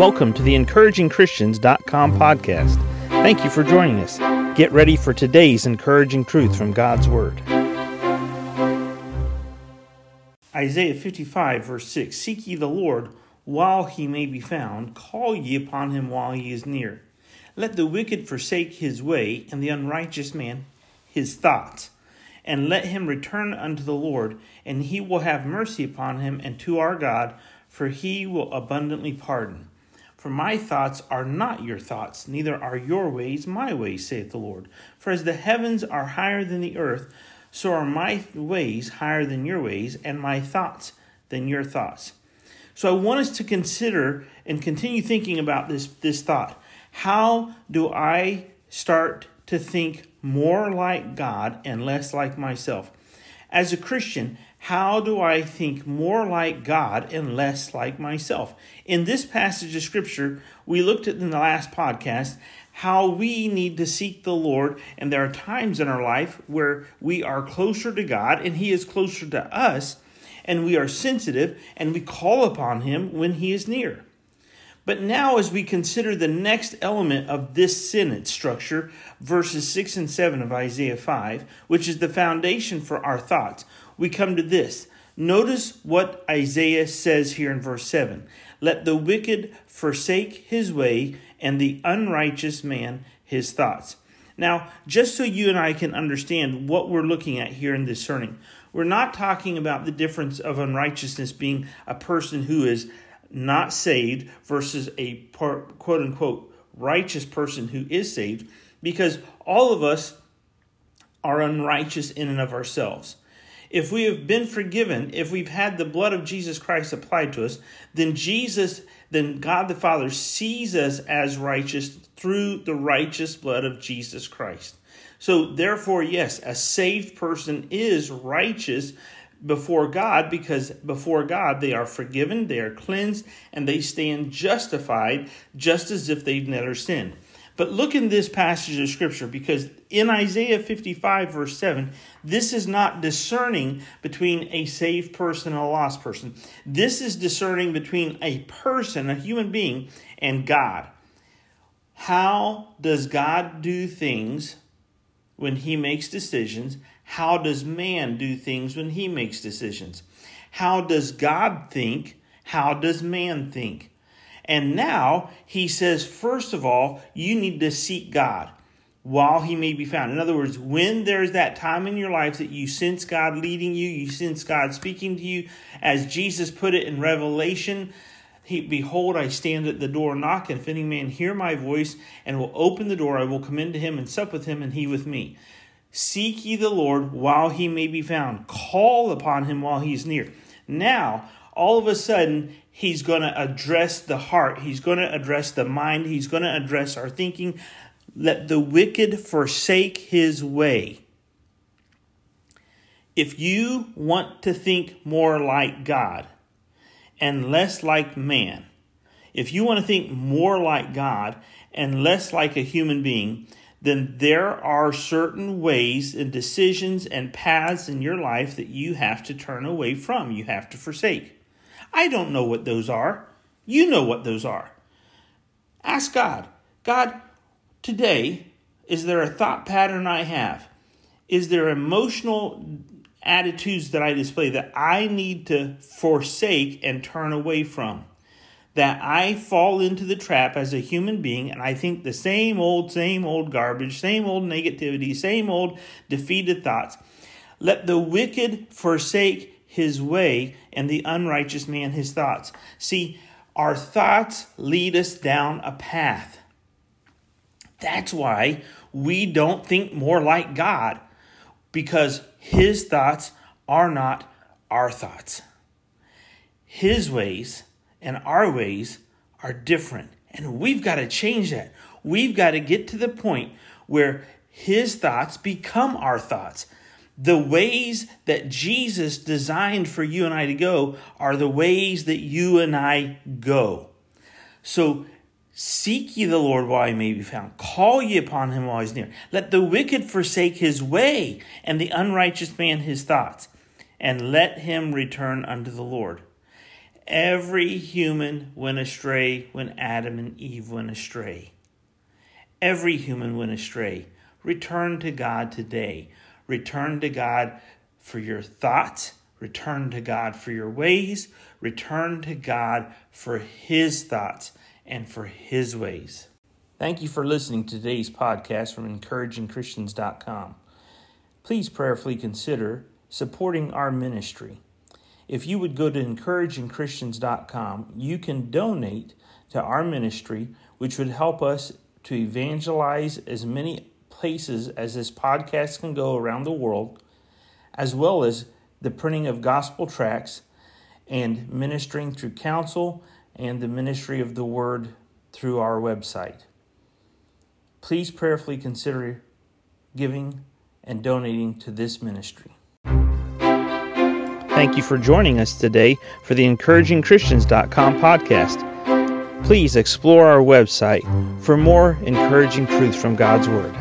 Welcome to the encouragingchristians.com podcast. Thank you for joining us. Get ready for today's encouraging truth from God's Word. Isaiah 55, verse 6 Seek ye the Lord while he may be found, call ye upon him while he is near. Let the wicked forsake his way, and the unrighteous man his thoughts. And let him return unto the Lord, and he will have mercy upon him and to our God, for he will abundantly pardon. For my thoughts are not your thoughts, neither are your ways my ways, saith the Lord. For as the heavens are higher than the earth, so are my ways higher than your ways, and my thoughts than your thoughts. So I want us to consider and continue thinking about this, this thought. How do I start to think more like God and less like myself? As a Christian, how do I think more like God and less like myself? In this passage of Scripture, we looked at in the last podcast how we need to seek the Lord, and there are times in our life where we are closer to God and He is closer to us, and we are sensitive and we call upon Him when He is near. But now, as we consider the next element of this sentence structure, verses 6 and 7 of Isaiah 5, which is the foundation for our thoughts, we come to this. Notice what Isaiah says here in verse 7 Let the wicked forsake his way, and the unrighteous man his thoughts. Now, just so you and I can understand what we're looking at here in sermon, we're not talking about the difference of unrighteousness being a person who is not saved versus a quote unquote righteous person who is saved, because all of us are unrighteous in and of ourselves. If we have been forgiven, if we've had the blood of Jesus Christ applied to us, then Jesus, then God the Father sees us as righteous through the righteous blood of Jesus Christ. So, therefore, yes, a saved person is righteous before God because before God they are forgiven, they are cleansed, and they stand justified just as if they've never sinned. But look in this passage of scripture because in Isaiah 55, verse 7, this is not discerning between a saved person and a lost person. This is discerning between a person, a human being, and God. How does God do things when he makes decisions? How does man do things when he makes decisions? How does God think? How does man think? And now he says, first of all, you need to seek God while he may be found. In other words, when there's that time in your life that you sense God leading you, you sense God speaking to you, as Jesus put it in Revelation, he, behold, I stand at the door knock, and if any man hear my voice and will open the door, I will come into him and sup with him, and he with me. Seek ye the Lord while he may be found. Call upon him while he is near. Now, all of a sudden, he's going to address the heart. He's going to address the mind. He's going to address our thinking. Let the wicked forsake his way. If you want to think more like God and less like man, if you want to think more like God and less like a human being, then there are certain ways and decisions and paths in your life that you have to turn away from, you have to forsake. I don't know what those are. You know what those are. Ask God God, today, is there a thought pattern I have? Is there emotional attitudes that I display that I need to forsake and turn away from? That I fall into the trap as a human being and I think the same old, same old garbage, same old negativity, same old defeated thoughts. Let the wicked forsake his way, and the unrighteous man his thoughts. See, our thoughts lead us down a path. That's why we don't think more like God, because his thoughts are not our thoughts. His ways and our ways are different, and we've got to change that. We've got to get to the point where his thoughts become our thoughts the ways that Jesus designed for you and I to go are the ways that you and I go. So seek ye the Lord while he may be found. Call ye upon him while he's near. Let the wicked forsake his way, and the unrighteous man his thoughts, and let him return unto the Lord. Every human went astray when Adam and Eve went astray. Every human went astray. Return to God today. Return to God for your thoughts. Return to God for your ways. Return to God for His thoughts and for His ways. Thank you for listening to today's podcast from encouragingchristians.com. Please prayerfully consider supporting our ministry. If you would go to encouragingchristians.com, you can donate to our ministry, which would help us to evangelize as many places as this podcast can go around the world, as well as the printing of gospel tracts and ministering through counsel and the ministry of the word through our website. Please prayerfully consider giving and donating to this ministry. Thank you for joining us today for the encouragingchristians.com podcast. Please explore our website for more encouraging truths from God's Word.